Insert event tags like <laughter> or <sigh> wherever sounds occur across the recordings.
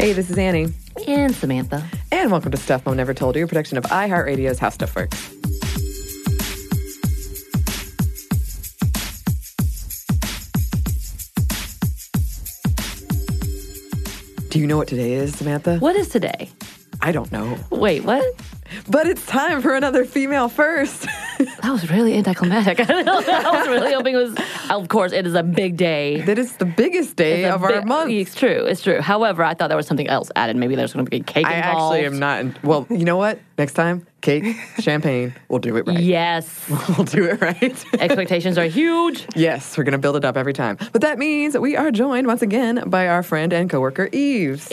Hey, this is Annie. And Samantha. And welcome to Stuff Mom Never Told You, a production of iHeartRadio's How Stuff Works. Do you know what today is, Samantha? What is today? I don't know. Wait, what? But it's time for another female first. <laughs> That was really anticlimactic. <laughs> I was really hoping it was. Of course, it is a big day. that is the biggest day of our month. It's true. It's true. However, I thought there was something else added. Maybe there's going to be cake I involved. actually am not. In, well, you know what? Next time, cake, <laughs> champagne, we'll do it right. Yes. <laughs> We'll do it right. <laughs> Expectations are huge. yes, we're going to build it up every time. But that means we are joined once again by our friend and coworker, Eves.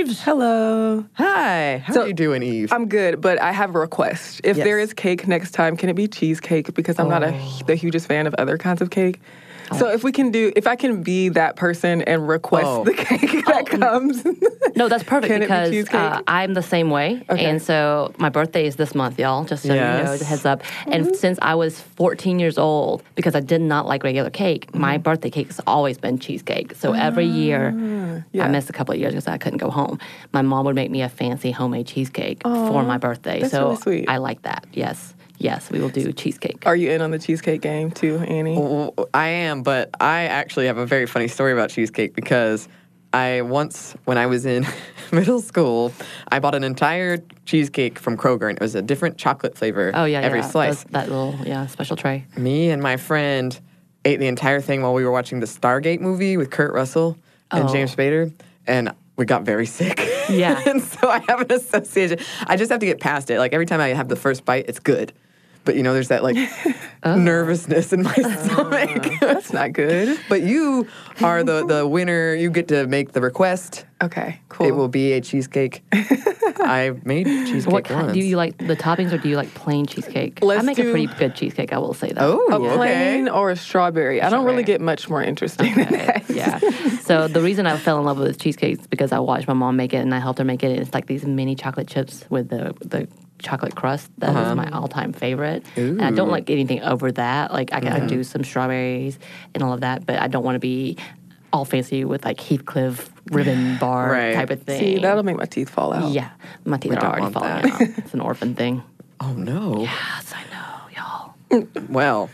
Eves. Hello. Hi. How So, are you doing, Eve? I'm good, but I have a request. If Yes. there is cake next time, can it be cheesecake? Because I'm not a, oh. the hugest fan of other kinds of cake. Oh. So if we can do, if I can be that person and request Oh. the <laughs> cake that oh. comes. No, that's perfect Can it be because uh, cheesecake? uh, I'm the same way. Okay. And so my birthday is this month, y'all, just so you know, Yes. the heads up. And mm-hmm. since I was 14 years old, because I did not like regular cake, my mm-hmm. birthday cake has always been cheesecake. So every year, ah. Yeah. I missed a couple of years because I couldn't go home. My mom would make me a fancy homemade cheesecake for my birthday. that's so really sweet. I like that. Yes. Yes, we will do cheesecake. Are you in on the cheesecake game too, Annie? Well, I am, but I actually have a very funny story about cheesecake because I once, when I was in <laughs> middle school, I bought an entire cheesecake from Kroger, and it was a different chocolate flavor Oh, yeah, every yeah. slice. Those- that little, yeah, special tray. Me and my friend ate the entire thing while we were watching the Stargate movie with Kurt Russell and Oh. James Spader, and we got very sick. Yeah. <laughs> and so I have an association. I just have to get past it. Like every time I have the first bite, it's good. But you know, there's that like <laughs> Oh. nervousness in my <laughs> stomach. <laughs> That's not good. but you are the the winner. You get to make the request. Okay, cool. It will be a cheesecake. I made cheesecake What kind? once. Do you like the toppings or do you like plain cheesecake? I Let's make a pretty good cheesecake, I will say that. Oh, a okay. plain or a strawberry. I don't really get much more interesting than that. yeah. So the reason I fell in love with cheesecake is because I watched my mom make it and I helped her make it. It's like these mini chocolate chips with the the chocolate crust. that That is my uh-huh. all time favorite. And I don't like anything over that. Like I gotta mm-hmm. do some strawberries and all of that, but I don't want to be all fancy with like Heathcliff ribbon <sighs> bar Right. type of thing. See, that'll make my teeth fall out. yeah, my teeth We are already falling that. out. It's an orphan thing. <laughs> Oh no. Yes, I know, y'all. <laughs> Well,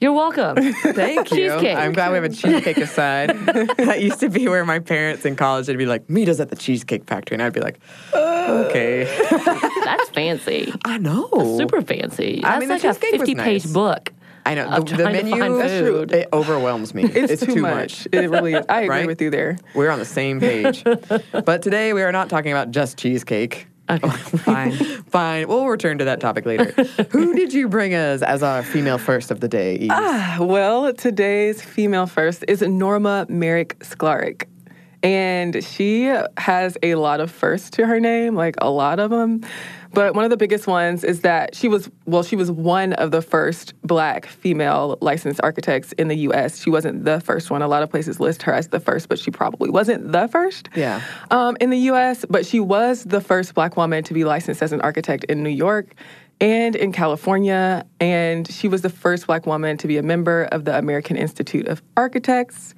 You're welcome. <laughs> Thank you. Cheesecake. I'm glad we have a cheesecake aside. <laughs> that used to be where my parents in college would be like, "Meet us at the Cheesecake Factory," and I'd be like, "Okay." <laughs> That's fancy. I know. Super fancy. I That's mean, the like a cheesecake was 50 page nice. book. I know of the, the trying to menu. find That's true. It overwhelms me. It's, too, much. It really is. I agree Right? with you there. We're on the same page. but today we are not talking about just cheesecake. Okay, <laughs> fine. Fine. We'll return to that topic later. <laughs> Who did you bring us as our female first of the day? Eve? Ah, well, today's female first is Norma Merrick Sklarek. And she has a lot of firsts to her name, like a lot of them. But one of the biggest ones is that she was, well, she was one of the first black female licensed architects in the US. She wasn't the first one. A lot of places list her as the first, but she probably wasn't the first Yeah. um, in the US. But she was the first black woman to be licensed as an architect in New York and in California. And she was the first black woman to be a member of the American Institute of Architects.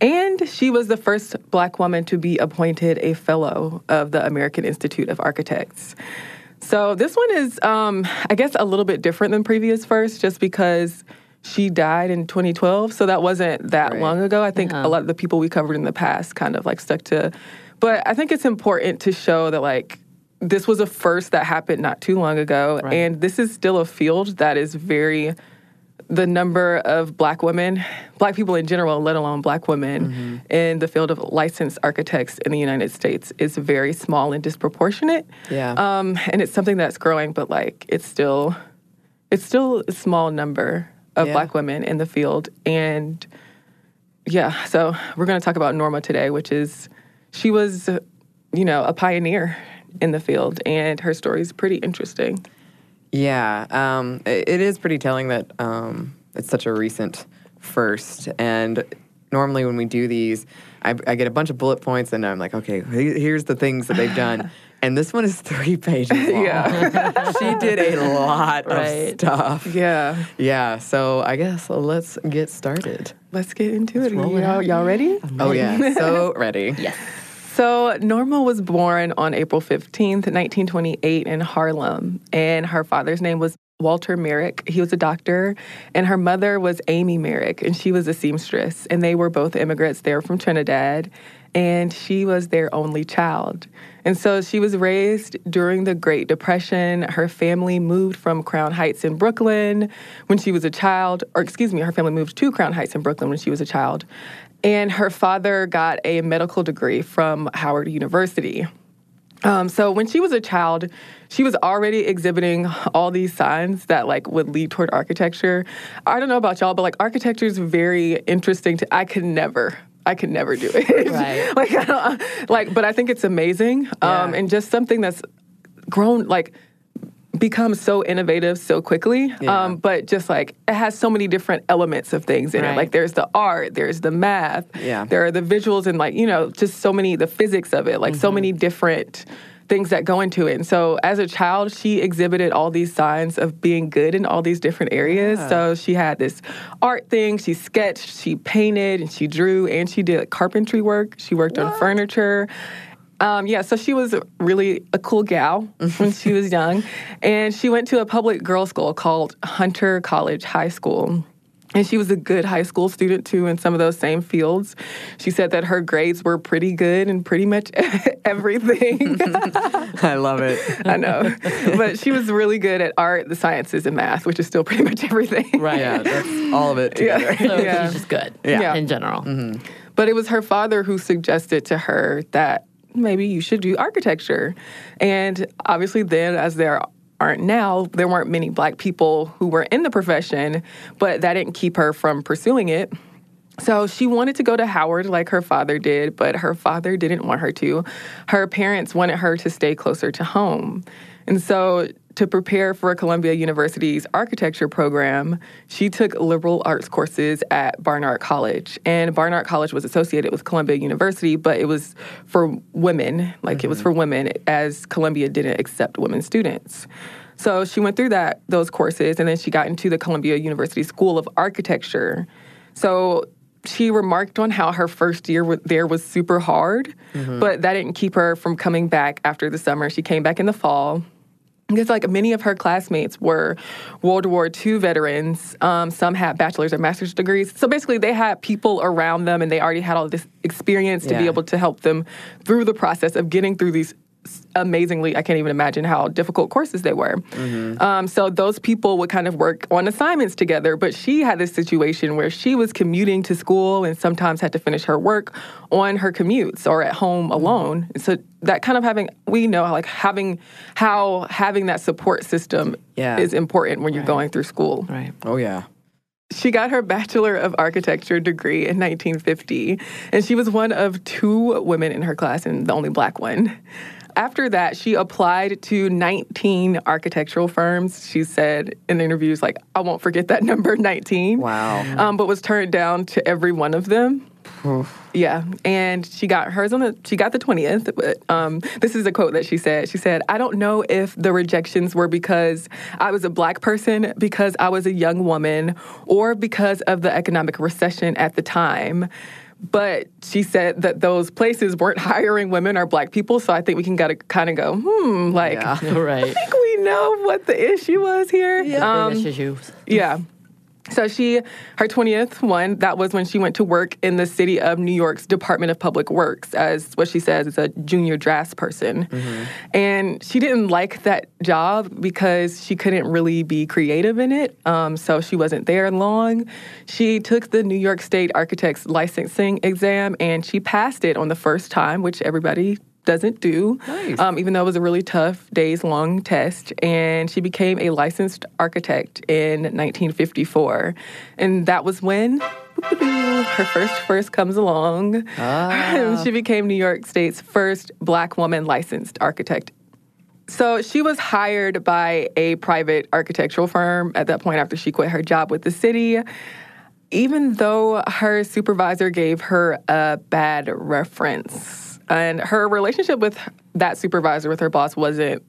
And she was the first black woman to be appointed a fellow of the American Institute of Architects. So this one is, um, I guess, a little bit different than previous first, just because she died in 2012. So that wasn't that Right. long ago. I think a lot of the people we covered in the past kind of like stuck to. But I think it's important to show that like this was a first that happened not too long ago, Right. and this is still a field that is very the number of black women, black people in general, let alone black women, in the field of licensed architects in the United States is very small and disproportionate. Yeah. Um, and it's something that's growing, but like it's still, it's still a small number of Yeah. black women in the field. And yeah, so we're going to talk about Norma today, which is she was, you know, a pioneer in the field, and her story is pretty interesting. Yeah, um, it, it is pretty telling that um, it's such a recent first. And normally when we do these, I, I get a bunch of bullet points, and I'm like, okay, here's the things that they've done. <laughs> And this one is three pages long. Yeah. <laughs> she did a lot Right. of stuff. Yeah. Yeah, so I guess let's get started. Let's get into it. roll it Y'all, y'all ready? Oh, yeah, so ready. <laughs> Yes. So Norma was born on April 15th, 1928 in Harlem, and her father's name was Walter Merrick. He was a doctor, and her mother was Amy Merrick, and she was a seamstress. And they were both immigrants. They were from Trinidad, and she was their only child. And so she was raised during the Great Depression. Her family moved from Crown Heights in Brooklyn when she was a child, or excuse me, her family moved to Crown Heights in Brooklyn when she was a child. And her father got a medical degree from Howard University. Um, so when she was a child, she was already exhibiting all these signs that like would lead toward architecture. I don't know about y'all, but like architecture is very interesting to I could never I could never do it. <laughs> Right. like, I don't, like, but I think it's amazing, um, and just something that's grown like become so innovative so quickly. Yeah. Um, but just like it has so many different elements of things in Right. it. Like there's the art, there's the math, Yeah. there are the visuals, and like you know, just so many the physics of it. Like so Mm-hmm. many different things that go into it. And so as a child, she exhibited all these signs of being good in all these different areas. So she had this art thing, she sketched, she painted, and she drew, and she did carpentry work. She worked on furniture. Um, yeah, so she was really a cool gal <laughs> when she was young. And she went to a public girls' school called Hunter College High School. And she was a good high school student too in some of those same fields. She said that her grades were pretty good in pretty much <laughs> everything. <laughs> I love it. <laughs> I know. But she was really good at art, the sciences, and math, which is still pretty much everything. Right. Yeah, that's all of it Yeah. together. So Yeah. she's just good. Yeah. In general. Mm-hmm. But it was her father who suggested to her that maybe you should do architecture. And obviously, then, as there aren't now, there weren't many black people who were in the profession, but that didn't keep her from pursuing it. So she wanted to go to Howard like her father did, but her father didn't want her to. Her parents wanted her to stay closer to home. And so to prepare for Columbia University's architecture program, she took liberal arts courses at Barnard College. And Barnard College was associated with Columbia University, but it was for women, like it was mm-hmm. for women, as Columbia didn't accept women students. So she went through that those courses and then she got into the Columbia University School of Architecture. So she remarked on how her first year there was super hard, mm-hmm. but that didn't keep her from coming back after the summer. She came back in the fall. Because like many of her classmates were World War II veterans, um, some had bachelor's or master's degrees. So basically, they had people around them, and they already had all this experience to be able to help them through the process of getting through these amazingly. I can't even imagine how difficult courses they were. Um, so those people would kind of work on assignments together. But she had this situation where she was commuting to school and sometimes had to finish her work on her commutes or at home alone. So that kind of having we know like having how having that support system Yeah. is important when you're going through school. Right. Oh yeah. She got her Bachelor of Architecture degree in 1950, and she was one of two women in her class and the only black one. After that, she applied to 19 architectural firms. She said in interviews, like, I won't forget that <laughs> number, 19. Wow. Um, but was turned down to every one of them. Yeah, and she got hers on the she got the twentieth. But um, this is a quote that she said. She said, "I don't know if the rejections were because I was a black person, because I was a young woman, or because of the economic recession at the time." But she said that those places weren't hiring women or black people, so I think we can gotta kind of go, hmm, like Yeah. <laughs> I think we know what the issue was here. Yeah. Um, issues. yeah. So she, her 20th one, that was when she went to work in the city of New York's Department of Public Works as what she says is a junior drafts person. And she didn't like that job because she couldn't really be creative in it. Um, so she wasn't there long. She took the New York State Architects licensing exam and she passed it on the first time, which everybody doesn't do, Nice. um, even though it was a really tough, days long test. And she became a licensed architect in 1954. And that was when <laughs> her first first comes along. And <laughs> she became New York State's first black woman licensed architect. So she was hired by a private architectural firm at that point after she quit her job with the city. Even though her supervisor gave her a bad reference, and her relationship with that supervisor, with her boss, wasn't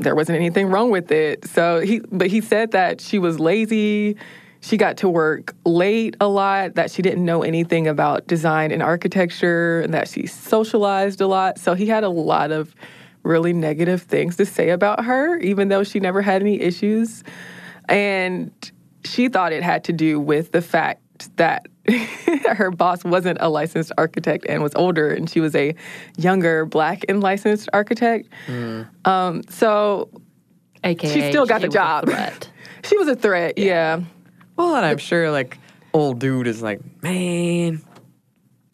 there wasn't anything wrong with it. So he, but he said that she was lazy. she got to work late a lot, that she didn't know anything about design and architecture, and that she socialized a lot. So he had a lot of really negative things to say about her, even though she never had any issues. And she thought it had to do with the fact that <laughs> her boss wasn't a licensed architect and was older, and she was a younger black and licensed architect. Um, so AKA, She still got the was a job. threat. <laughs> she was a threat, yeah. Well, and I'm sure like old dude is like, man,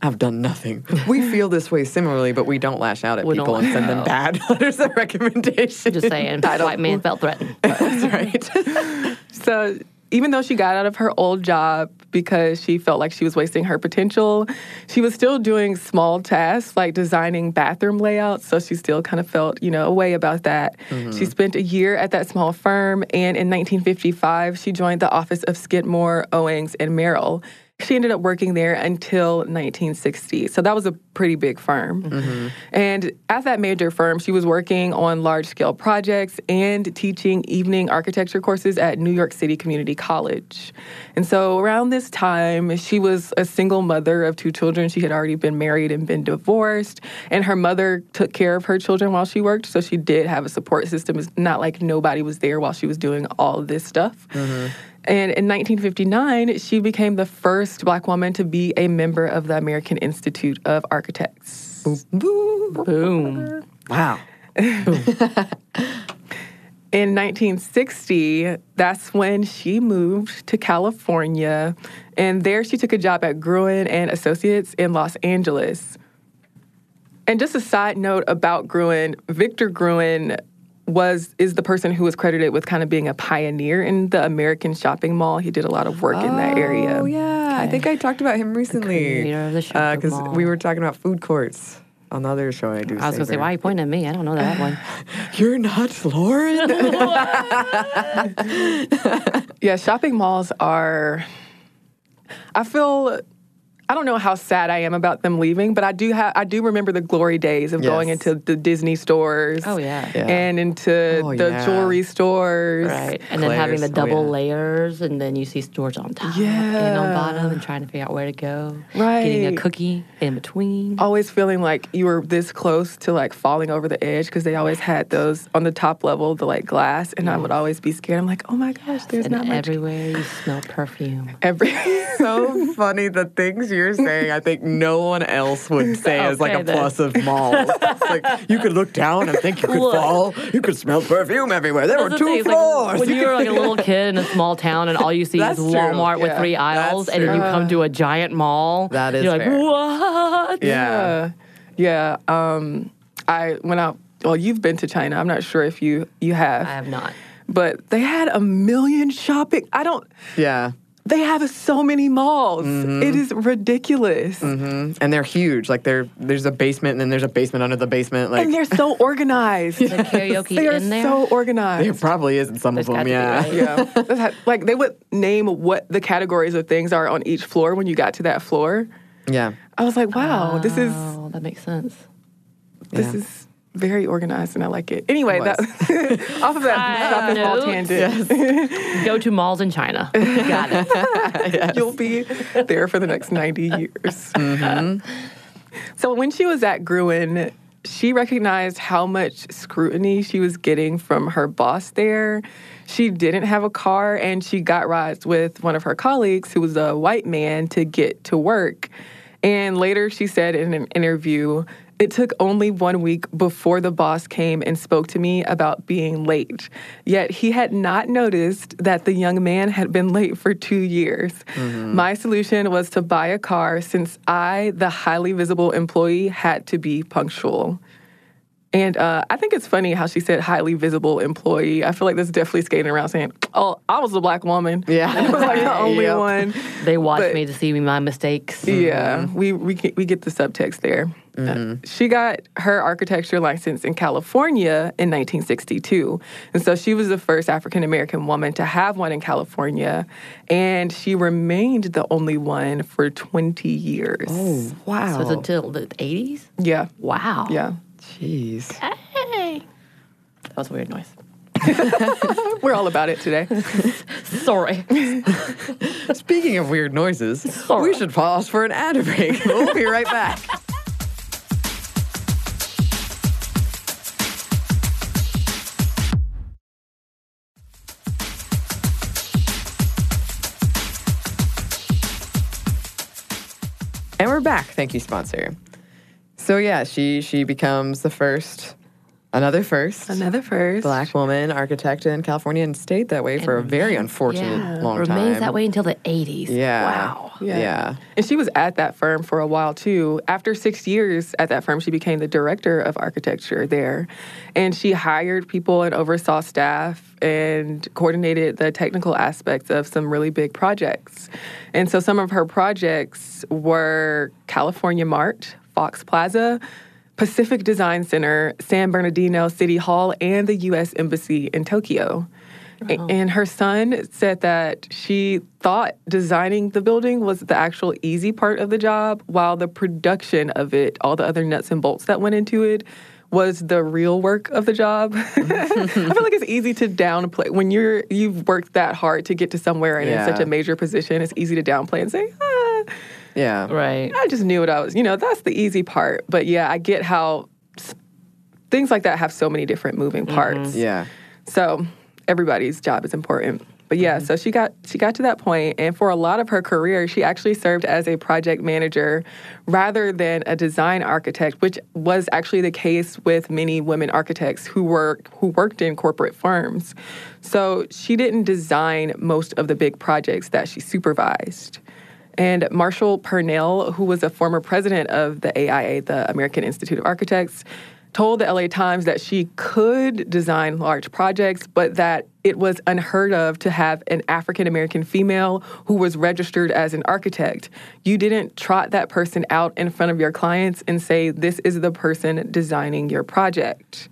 I've done nothing. <laughs> We feel this way similarly, but we don't lash out at We people and lash send them bad letters of recommendation. Just saying, white man felt threatened. That's right. So even though she got out of her old job because she felt like she was wasting her potential, she was still doing small tasks like designing bathroom layouts. So she still kind of felt, you know, a way about that. She mm-hmm. spent a year at that small firm, and in 1955, she joined the office of Skidmore, Owings, and Merrill. She ended up working there until 1960. So that was a pretty big firm. Mm-hmm. And at that major firm, she was working on large scale projects and teaching evening architecture courses at New York City Community College. And so around this time, she was a single mother of two children. She had already been married and been divorced. And her mother took care of her children while she worked. So she did have a support system. It's not like nobody was there while she was doing all this stuff. Mm-hmm. And in 1959, she became the first black woman to be a member of the American Institute of Architects. Boom. wow. <laughs> In 1960, that's when she moved to California, and there she took a job at Gruen and Associates in Los Angeles. And just a side note about Gruen, Victor Gruen was is the person who was credited with kind of being a pioneer in the American shopping mall. He did a lot of work in that area. Oh yeah, I think I talked about him recently. the uh, shopping because mall. we were talking about food courts on the other show I do. I was gonna say, why are you pointing at me? I don't know that one. <laughs> You're not Lauren. <laughs> Yeah, shopping malls are. I feel. I don't know how sad I am about them leaving, but I do have. I do remember the glory days of going into the Disney stores. Oh, yeah. Yeah. And into Oh, the yeah. jewelry stores. Right. And then having the Claire's, oh, double yeah. layers, and then you see stores on top and on bottom, and trying to figure out where to go. Right. Getting a cookie in between. Always feeling like you were this close to like falling over the edge because they always had those on the top level, the like glass, and I would always be scared. I'm like, oh my gosh, there's and not much. everywhere you smell perfume. Every. <laughs> so funny the things you're saying. I think no one else would <laughs> say as like a then. plus of malls. Like you could look down and think you could Look. fall. You could smell perfume everywhere. There were That's the thing, two like floors. when you were like a little kid in a small town and all you see That's is true. Walmart with Yeah, three aisles, and then you come to a giant mall. That is You're like, fair. what? yeah. Yeah. Yeah. Um, I went out. Well, you've been to China. I'm not sure if you you have. I have not. but they had a million shopping. I don't. Yeah. They have so many malls. Mm-hmm. It is ridiculous, And they're huge. Like they're there's a basement and then there's a basement under the basement. Like and they're so <laughs> organized. The karaoke they are in there. so organized. there probably is in some There's of them. got to be, Yeah. right? yeah, <laughs> like they would name what the categories of things are on each floor when you got to that floor. Yeah. I was like, wow, this is Oh, that makes sense. this Yeah. is very organized, and I like it. Anyway, It that, <laughs> off of that Side shopping mall note. tangent. <laughs> Go to malls in China. Got it. <laughs> You'll be there for the next 90 years. Mm-hmm. So when she was at Gruen, she recognized how much scrutiny she was getting from her boss there. She didn't have a car and she got rides with one of her colleagues who was a white man to get to work. And later she said in an interview, it took only one week before the boss came and spoke to me about being late. Yet he had not noticed that the young man had been late for two years. My solution was to buy a car since I, the highly visible employee, had to be punctual. And uh, I think it's funny how she said highly visible employee. I feel like that's definitely skating around saying, "Oh, I was a black woman." Yeah. <laughs> I was like the only Yep. one. They watch But- me to see my mistakes. Yeah, we we get, we get the subtext there. Uh, she got her architecture license in California in 1962, and so she was the first African American woman to have one in California, and she remained the only one for 20 years. Oh wow. So it's until the 80s? yeah, Wow. yeah. Jeez. Hey. That was a weird noise. <laughs> We're all about it today. <laughs> Sorry. Speaking of weird noises, we should pause for an ad break. We'll be right back. <laughs> And we're back. Thank you, sponsor. So yeah, she she becomes the first, another first, Another first. black woman architect in California and stayed that way for a very unfortunate Yeah. long Remains time. Remains that way until the 80s. Yeah. Wow. Yeah. And she was at that firm for a while too. After six years at that firm, she became the director of architecture there. And she hired people and oversaw staff and coordinated the technical aspects of some really big projects. And so some of her projects were California Mart, Fox Plaza, Pacific Design Center, San Bernardino City Hall, and the U.S. Embassy in Tokyo. A- And her son said that she thought designing the building was the actual easy part of the job, while the production of it, all the other nuts and bolts that went into it, was the real work of the job. <laughs> I feel like it's easy to downplay when you're you've worked that hard to get to somewhere and in such a major position. It's easy to downplay and say, ah, Yeah. Right. I just knew what I was. You know, that's the easy part. But yeah, I get how things like that have so many different moving mm-hmm. parts. Yeah. So everybody's job is important. But yeah, mm-hmm. so she got she got to that point, and for a lot of her career, she actually served as a project manager rather than a design architect, which was actually the case with many women architects who were who worked in corporate firms. So she didn't design most of the big projects that she supervised. And Marshall Purnell, who was a former president of the AIA, the American Institute of Architects, told the LA Times that she could design large projects, but that it was unheard of to have an African American female who was registered as an architect. You didn't trot that person out in front of your clients and say, This is the person designing your project.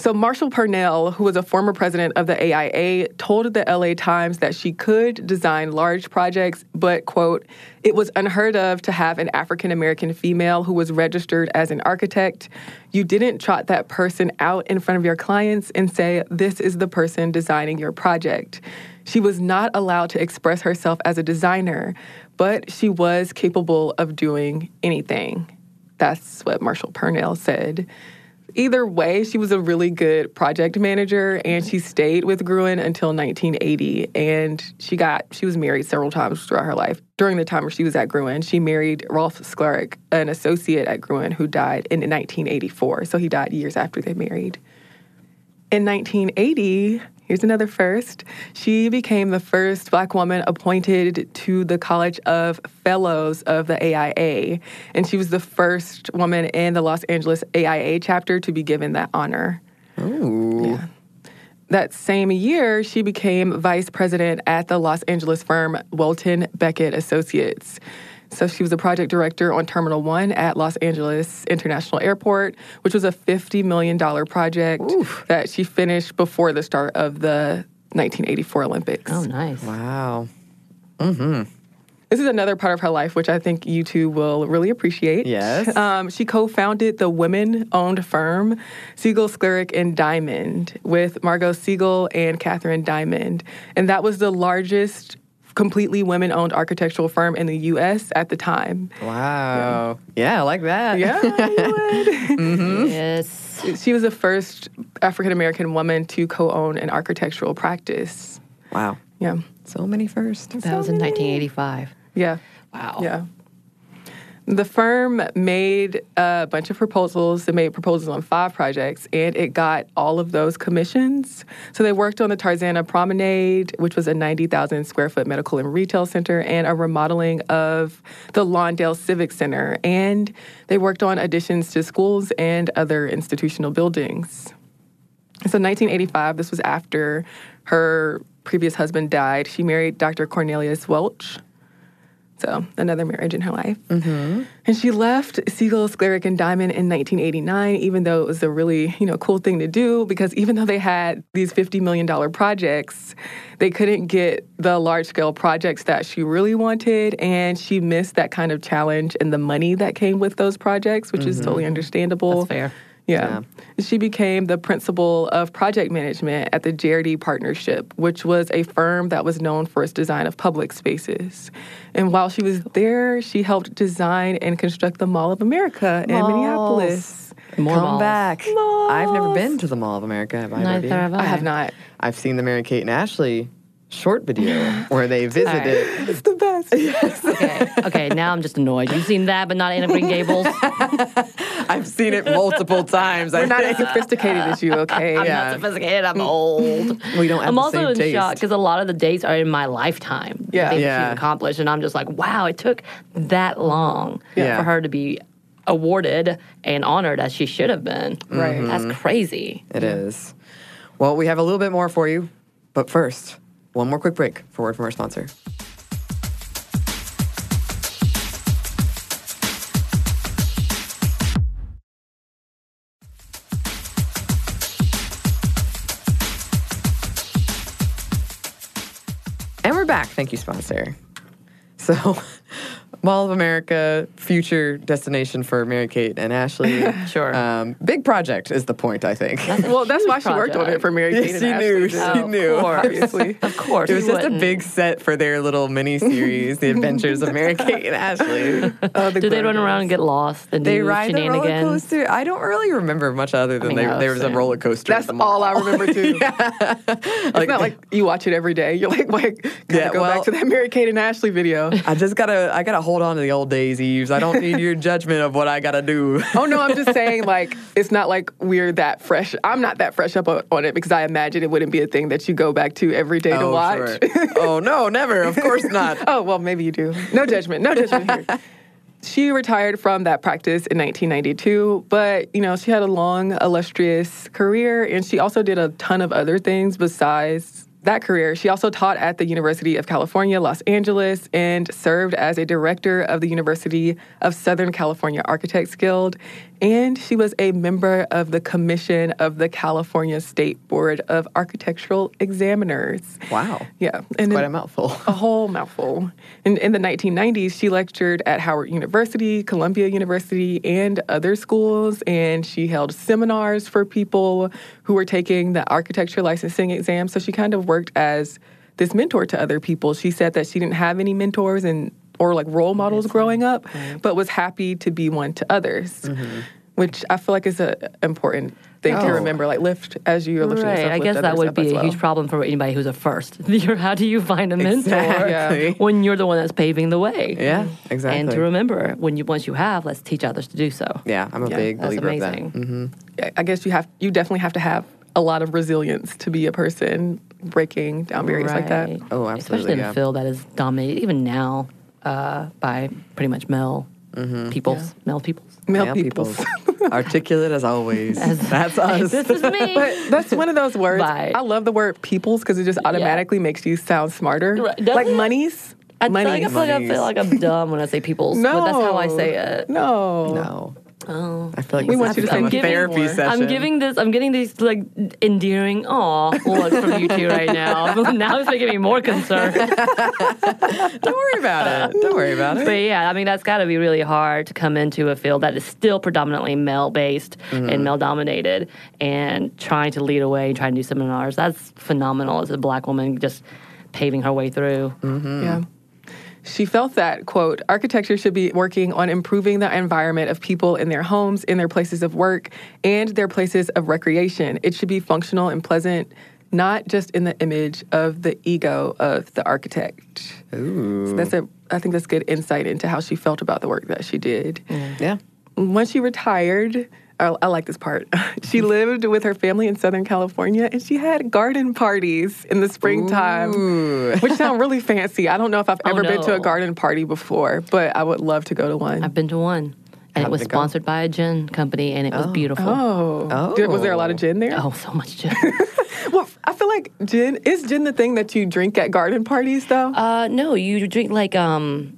So, Marshall Purnell, who was a former president of the AIA, told the LA Times that she could design large projects, but, quote, it was unheard of to have an African American female who was registered as an architect. You didn't trot that person out in front of your clients and say, this is the person designing your project. She was not allowed to express herself as a designer, but she was capable of doing anything. That's what Marshall Purnell said. Either way, she was a really good project manager and she stayed with Gruen until 1980 and she got she was married several times throughout her life. During the time where she was at Gruen, she married Rolf Sklarek, an associate at Gruen who died in 1984. So he died years after they married. In 1980, here's another first. She became the first black woman appointed to the College of Fellows of the AIA. And she was the first woman in the Los Angeles AIA chapter to be given that honor. Ooh. That same year, she became vice president at the Los Angeles firm Welton Becket Associates. So she was a project director on Terminal 1 at Los Angeles International Airport, which was a $50 million project that she finished before the start of the 1984 Olympics. Oh, nice. Wow. This is another part of her life which I think you two will really appreciate. Yes. Um, she co-founded the women-owned firm Siegel, Sklarek, and Diamond with Margot Siegel and Catherine Diamond, and that was the largest completely women-owned architectural firm in the U.S. at the time. Wow. Yeah, I like that. Yeah, you would. <laughs> Mm-hmm. Yes. she was the first African American woman to co-own an architectural practice. Wow. Yeah, So many firsts. That was in 1985. yeah. Wow. Yeah. The firm made a bunch of proposals. They made proposals on five projects, and it got all of those commissions. So they worked on the Tarzana Promenade, which was a 90,000 square foot medical and retail center, and a remodeling of the Lawndale Civic Center. And they worked on additions to schools and other institutional buildings. So 1985, this was after her previous husband died. She married Dr. Cornelius Welch. So another marriage in her life. Mm-hmm. And she left Siegel, Sklarek, and Diamond in 1989, even though it was a really, you know, cool thing to do because even though they had these $50 million projects, they couldn't get the large-scale projects that she really wanted. And she missed that kind of challenge and the money that came with those projects, which is mm-hmm. totally understandable. That's fair. Yeah. She became the principal of project management at the Jerde Partnership, which was a firm that was known for its design of public spaces. And while she was there, she helped design and construct the Mall of America in Malls. Minneapolis. More Come malls. back. I've never been to the Mall of America. Have I? Neither have I have not. I've seen the Mary Kate and Ashley short video where they visited. It's the best. <laughs> Okay, okay. Now I'm just annoyed. You've seen that, but not Anne of Green Gables. <laughs> I've seen it multiple times. I We're not as sophisticated as you, okay? I'm Yeah. not sophisticated. I'm mm. old. We don't have I'm the also in taste. shock because a lot of the dates are in my lifetime. the Yeah. things that Yeah. she's accomplished, and I'm just like, wow, it took that long Yeah. for her to be awarded and honored as she should have been. Right. That's mm-hmm. crazy. It is. Well, we have a little bit more for you, but first, one more quick break for word from our sponsor. And we're back. Thank you, sponsor. So, <laughs> Mall of America, future destination for Mary Kate and Ashley. <laughs> Sure. Um, big project is the point, I think. Well, that's why she worked on it for Mary Kate Yes, and she Ashley. knew. did. She Oh, knew. Of course. Obviously. <laughs> Of course. It was just a wouldn't? big set for their little mini <laughs> series, The Adventures of Mary Kate and Ashley. Oh, the Do they run Gordons. around and get lost and They do ride the roller shenanigans? coaster. I don't really remember much other than mean, they, I there was a roller coaster. That's all I remember too. It's not like you watch it every day. You're like, wait, gotta Yeah, go well- back to that Mary Kate and Ashley video. I just gotta, I gotta hold on to the old days, Eves. I don't need your <laughs> judgment of what I gotta do. Oh no, I'm just saying <laughs> like it's not like we're that fresh. I'm not that fresh up on, it because I imagine it wouldn't be a thing that you go back to every day to oh, watch. sure. oh no, never. Of course <laughs> not. oh well, maybe you do. No judgment. No judgment here. She retired from that practice in 1992, but you know she had a long, illustrious career, and she also did a ton of other things besides that career. She also taught at the University of California, Los Angeles, and served as a director of the University of Southern California Architects Guild. And she was a member of the Commission of the California State Board of Architectural Examiners. Wow. Yeah, and Quite a mouthful. a whole mouthful. In, in the 1990s, she lectured at Howard University, Columbia University, and other schools. And she held seminars for people who were taking the architecture licensing exam. So she kind of worked as this mentor to other people. She said that she didn't have any mentors and or like role models growing up, but was happy to be one to others, which I feel like is an important thing to Oh. remember. Like lift as you are lifting Right. yourself, I guess that would be a well. huge problem for anybody who's a first. <laughs> How do you find a mentor Exactly. <laughs> when you're the one that's paving the way? Yeah, exactly. And to remember, when you once you have, let's teach others to do so. yeah, I'm a Yeah, big believer amazing. of that. hmm I- I guess you have you definitely have to have a lot of resilience to be a person breaking down barriers like that. Oh, Oh, Especially absolutely, in yeah. a field that is dominated even now uh, by pretty much male peoples, male peoples. Male, Male peoples. peoples. Articulate as always. As- <laughs> That's <laughs> us. this is me. but that's one of those words. Bye. I love the word peoples because it just automatically makes you sound smarter. Right, does Like it? monies. I feel, like, I feel like I feel like I'm dumb when I say peoples, No. but that's how I say it. No. no. Oh. I feel like We want you to become say a therapy more. session. I'm giving this. I'm getting these like endearing aw looks from you two right now. <laughs> now it's making me more concerned. <laughs> Don't worry about it. Don't worry about it. But yeah, I mean that's got to be really hard to come into a field that is still predominantly male based and mm-hmm. male dominated, and trying to lead away and trying to do seminars. That's phenomenal as a black woman just paving her way through. Mm-hmm. Yeah. She felt that, quote, architecture should be working on improving the environment of people in their homes, in their places of work, and their places of recreation. It should be functional and pleasant, not just in the image of the ego of the architect. Ooh. So that's a, I think that's good insight into how she felt about the work that she did. Yeah. Once she retired, I, I like this part. <laughs> she lived with her family in Southern California, and she had garden parties in the springtime, Ooh. which sound really fancy. I don't know if I've Oh, ever been to a garden party before, but I would love to go to one. I've been to one, and How it was did it go? sponsored by a gin company, and it was beautiful. oh, Oh. Did- was there a lot of gin there? Oh, so much gin. <laughs> <laughs> Well, I feel like gin is gin the thing that you drink at garden parties, though. uh, no, you drink like um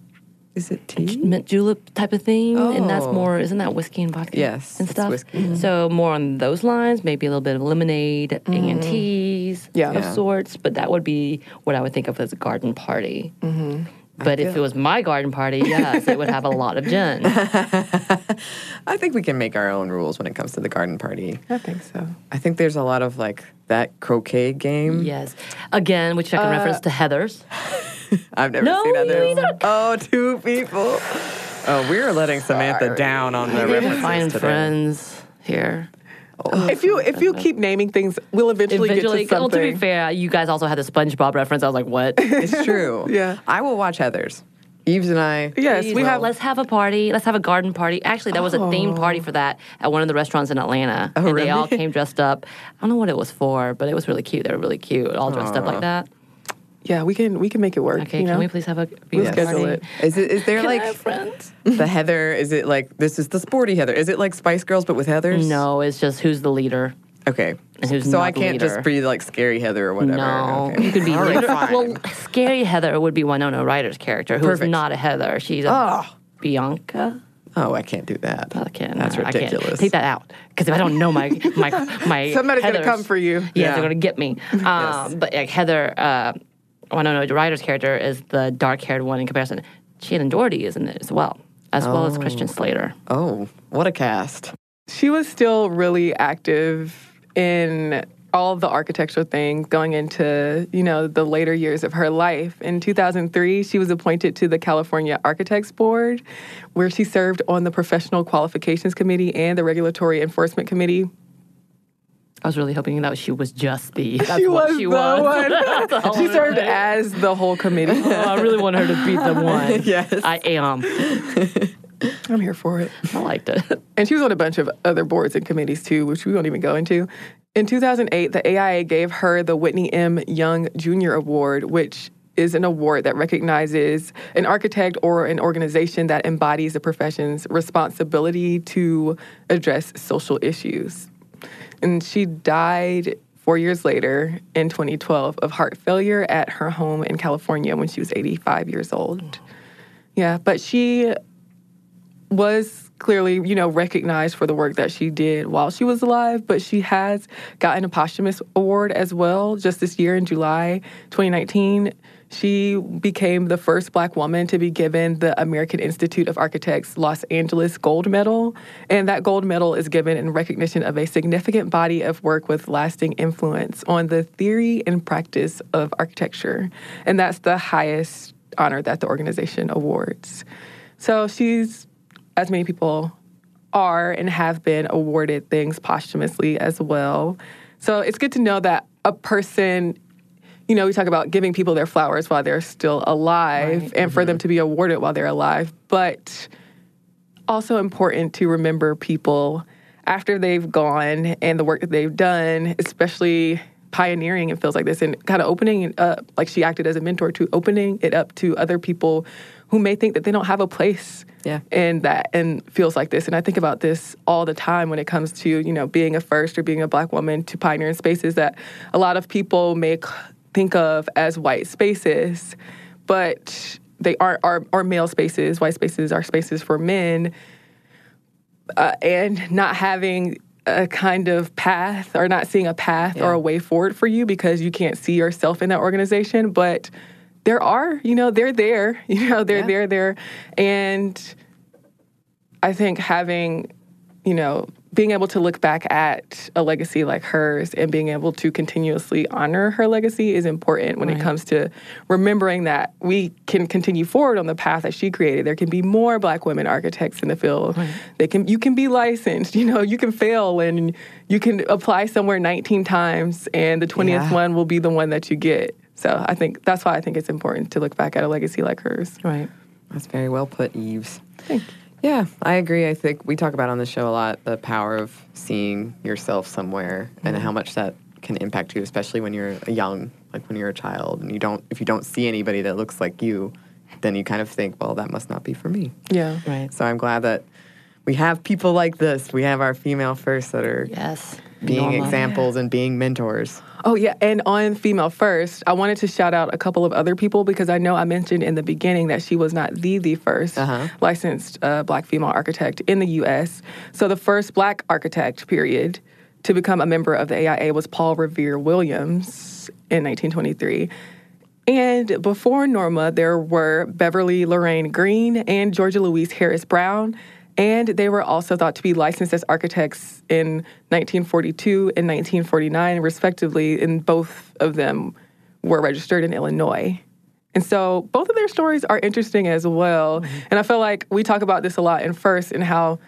Is it tea? mint julep type of thing, and that's Oh. more isn't that whiskey and vodka? Yes, and it's stuff. whiskey, yeah. So more on those lines, maybe a little bit of lemonade and mm. teas Yeah. of Yeah. sorts, but that would be what I would think of as a garden party. Mm-hmm. But if it was my garden party, yes, it would have a lot of gin. <laughs> I think we can make our own rules when it comes to the garden party. I think so. I think there's a lot of like that croquet game. yes. Again, which I can uh, reference to Heathers. <laughs> <laughs> I've never No, seen others. don't. Oh, two people. Oh, we're letting Samantha down on the Maybe references find today. friends here. Oh, if you if you keep naming things, we'll eventually, Eventually, get to well, oh, to something. be fair, you guys also had the SpongeBob reference. I was like, what? <laughs> It's true. <laughs> Yeah. I will watch Heathers. Eves and I. yes, we Please, have. Let's have a party. Let's have a garden party. Actually, there was a themed party oh. for that at one of the restaurants in Atlanta, and really? they all came dressed up. I don't know what it was for, but it was really cute. They were really cute, all dressed up like that. Yeah, we can we can make it work. Okay, you know? can we please have a We'll beach schedule party? it. Is it? Is there Can I like have friends? the Heather? Is it like this is the sporty Heather? Is it like Spice Girls but with Heathers? No, it's just who's the leader. Okay. And who's so not I can't leader. just be like scary Heather or whatever. No, Okay. you could be <laughs> All right, leader. Well, scary Heather would be Winona Ryder's character, who's not a Heather. She's a Oh. Bianca. oh, I can't do that. I can't. That's I can't. ridiculous. Take that out because if I don't know my my <laughs> my Somebody's gonna come for you. Yeah, Yeah. they're gonna get me. <laughs> Um, But like Heather, uh, Oh, Winona Ryder's character is the dark-haired one in comparison. Shannen Doherty is in it as well, as well as Christian oh. Slater. Oh, what a cast. she was still really active in all the architectural things going into you know the later years of her life in 2003 she was appointed to the california architects board where she served on the professional qualifications committee and the regulatory enforcement committee I was really hoping that she was just the. <laughs> That's she what was she the was. one. <laughs> She served as the whole committee <laughs> Oh, I really want her to be the one. Yes. I am. i'm here for it I liked it. And she was on a bunch of other boards and committees too, which we won't even go into. In 2008, the AIA gave her the Whitney M. Young Jr. Award, which is an award that recognizes an architect or an organization that embodies the profession's responsibility to address social issues. And she died four years later in 2012 of heart failure at her home in California when she was 85 years old. Yeah, but she was clearly, you know, recognized for the work that she did while she was alive, but she has gotten a posthumous award as well just this year in July 2019. She became the first black woman to be given the American Institute of Architects Los Angeles Gold Medal. And that gold medal is given in recognition of a significant body of work with lasting influence on the theory and practice of architecture. And that's the highest honor that the organization awards. So she's as many people are and have been awarded things posthumously as well. So it's good to know that a person, you know, we talk about giving people their flowers while they're still alive and for them mm-hmm. to be awarded while they're alive, but also important to remember people after they've gone and the work that they've done, especially pioneering it feels like this and kind of opening it up like she acted as a mentor to opening it up to other people who may think that they don't have a place Yeah. in that and feels like this. And i think about this all the time when it comes to you know being a first or being a black woman to pioneer in spaces that a lot of people may c- think of as white spaces but they aren't are, are male spaces. White spaces are spaces for men uh, and not having a kind of path or not seeing a path or a way forward for you because you can't see yourself in that organization. But there are you know they're there <laughs> you know they're Yeah. there there and i think having you know being able to look back at a legacy like hers and being able to continuously honor her legacy is important when it comes to remembering that we can continue forward on the path that she created. There can be more black women architects in the field. They can you can be licensed, <laughs> you know, you can fail and you can apply somewhere 19 times and the 20th Yeah. one will be the one that you get. So I think that's why I think it's important to look back at a legacy like hers. Right. That's very well put, Eves. Thank you. Yeah, I agree. I think we talk about on the show a lot the power of seeing yourself somewhere and mm-hmm. how much that can impact you, especially when you're young, like when you're a child, and you don't. If you don't see anybody that looks like you, then you kind of think, well, that must not be for me. Yeah. Right. So I'm glad that we have people like this. We have our female first that are Yes. Being Norma. examples and being mentors. Oh, yeah. And on Female First, I wanted to shout out a couple of other people because I know I mentioned in the beginning that she was not the, the 1st Uh-huh. licensed uh, black female architect in the U.S. So the first black architect, period, to become a member of the AIA was Paul Revere Williams in 1923. And before Norma, there were Beverly Lorraine Green and Georgia Louise Harris Brown. And they were also thought to be licensed as architects in 1942 and 1949, respectively, and both of them were registered in Illinois. And so both of their stories are interesting as well. Mm-hmm. And I feel like we talk about this a lot in First and how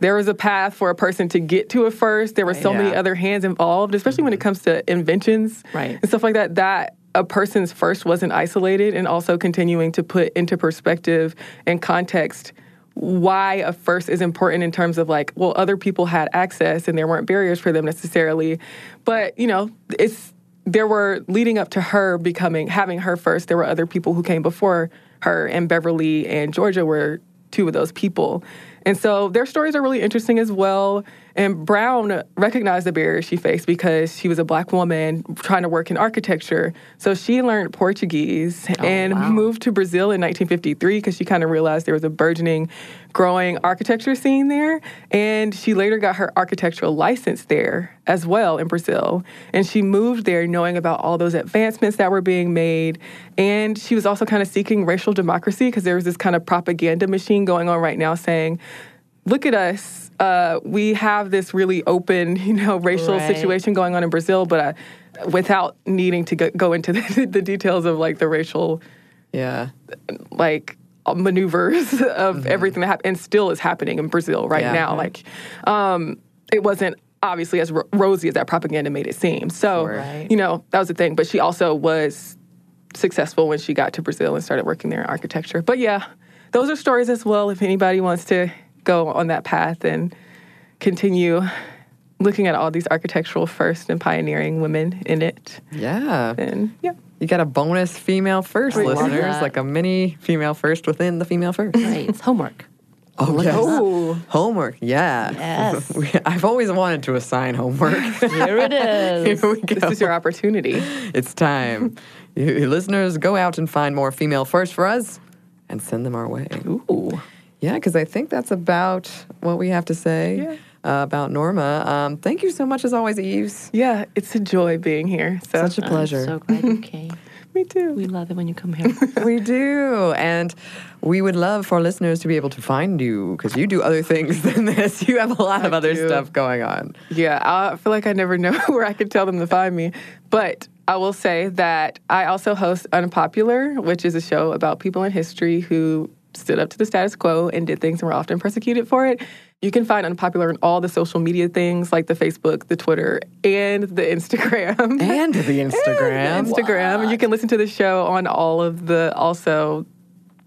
there was a path for a person to get to a first. There were so many other hands involved, especially when it mm-hmm. comes to inventions Right. and stuff like that. That a person's first wasn't isolated, and also continuing to put into perspective and context why a first is important in terms of like, well, other people had access and there weren't barriers for them necessarily, but you know, it's there were leading up to her becoming having her first. There were other people who came before her, and Beverly and Georgia were two of those people. And so their stories are really interesting as well. And Brown recognized the barriers she faced because she was a black woman trying to work in architecture. So she learned Portuguese oh, and wow. moved to Brazil in 1953 because she kind of realized there was a burgeoning, growing architecture scene there. And she later got her architectural license there as well in Brazil. And she moved there knowing about all those advancements that were being made. And she was also kind of seeking racial democracy because there was this kind of propaganda machine going on right now saying, look at us. Uh, we have this really open, <laughs> you know, racial Right. situation going on in Brazil, but uh, without needing to go, go into <laughs> the, the details of like the racial, Yeah. like maneuvers of everything that happened, and still is happening in Brazil right Yeah. now. Mhm. Like, um, it wasn't obviously as ro- rosy as that propaganda made it seem. So, Right. you know, that was the thing. But she also was successful when she got to Brazil and started working there in architecture. But yeah, those are stories as well. If anybody wants to go on that path and continue looking at all these architectural first and pioneering women in it, Yeah. then yeah. You got a bonus female first, I love listeners. Like a mini female first within the female first. Right. It's homework. <laughs> Oh, yes. Oh, Homework, yeah. Yes. <laughs> We- I've always wanted to assign homework. <laughs> Here it is. Here we go. this is your opportunity. It's time. you, you listeners, go out and find more female first for us and send them our way. Ooh. Yeah, because I think that's about what we have to say Yeah. uh, about Norma. Um, thank you so much, as always, Eves. Yeah, it's a joy being here. So Such a pleasure. I'm so glad you came. <laughs> me too. We love it when you come here. <laughs> we do. And we would love for listeners to be able to find you because you do other things <laughs> than this. You have a lot of other do. stuff going on. Yeah, I feel like I never know where I could tell them to find me. But I will say that I also host Unpopular, which is a show about people in history who stood up to the status quo and did things and were often persecuted for it. You can find Unpopular in all the social media things like the Facebook, the Twitter, and the <laughs> Instagram. <laughs> And the Instagram. Instagram. And you can listen to the show on all of the also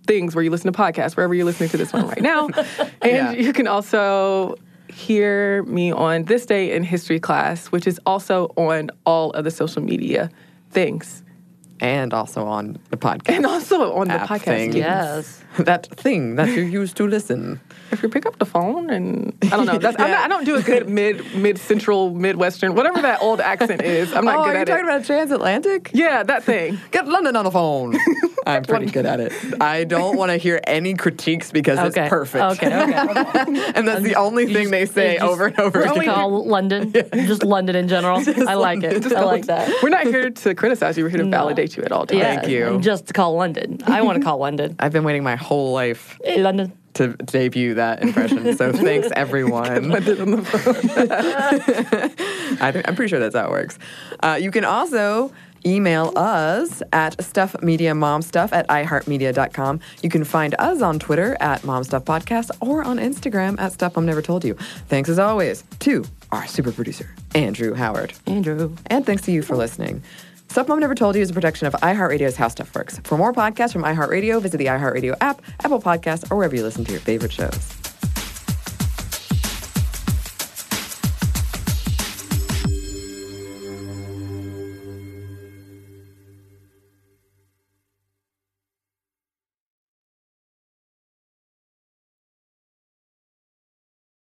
things where you listen to podcasts, wherever you're listening to this one right now. <laughs> And Yeah. you can also hear me on This Day in History class, which is also on all of the social media things. And also on the podcast. And also on the podcast. thing. yes. <laughs> that thing that you use to listen. If you pick up the phone and I don't know, <laughs> that's, I'm not, I don't do a good mid mid central midwestern whatever that old accent is. I'm not oh, good are you at talking it. about transatlantic? yeah, that thing. Get London on the phone. <laughs> I'm pretty good at it. I don't want to hear any critiques because Okay. it's perfect. Okay. Okay. <laughs> and that's the only thing they say just- over and over Just again. call London, <laughs> just London in general. I like it. I like that. We're not here to criticize you. We're here to No. validate you at all times. Yeah, Thank you. and Just to call London. I want to call London. I've been waiting my whole life Hey, London. to debut that impression. So <laughs> thanks, everyone. I think, I'm pretty sure that's how it works. Uh, you can also email us at stuffmediamomstuff at iheartmedia.com. You can find us on Twitter at momstuffpodcast or on Instagram at Stuff Mom Never Told You. Thanks as always to our super producer, Andrew Howard. Andrew. And thanks to you for listening. Stuff Mom Never Told You is a production of iHeartRadio's How Stuff Works. For more podcasts from iHeartRadio, visit the iHeartRadio app, Apple Podcasts, or wherever you listen to your favorite shows.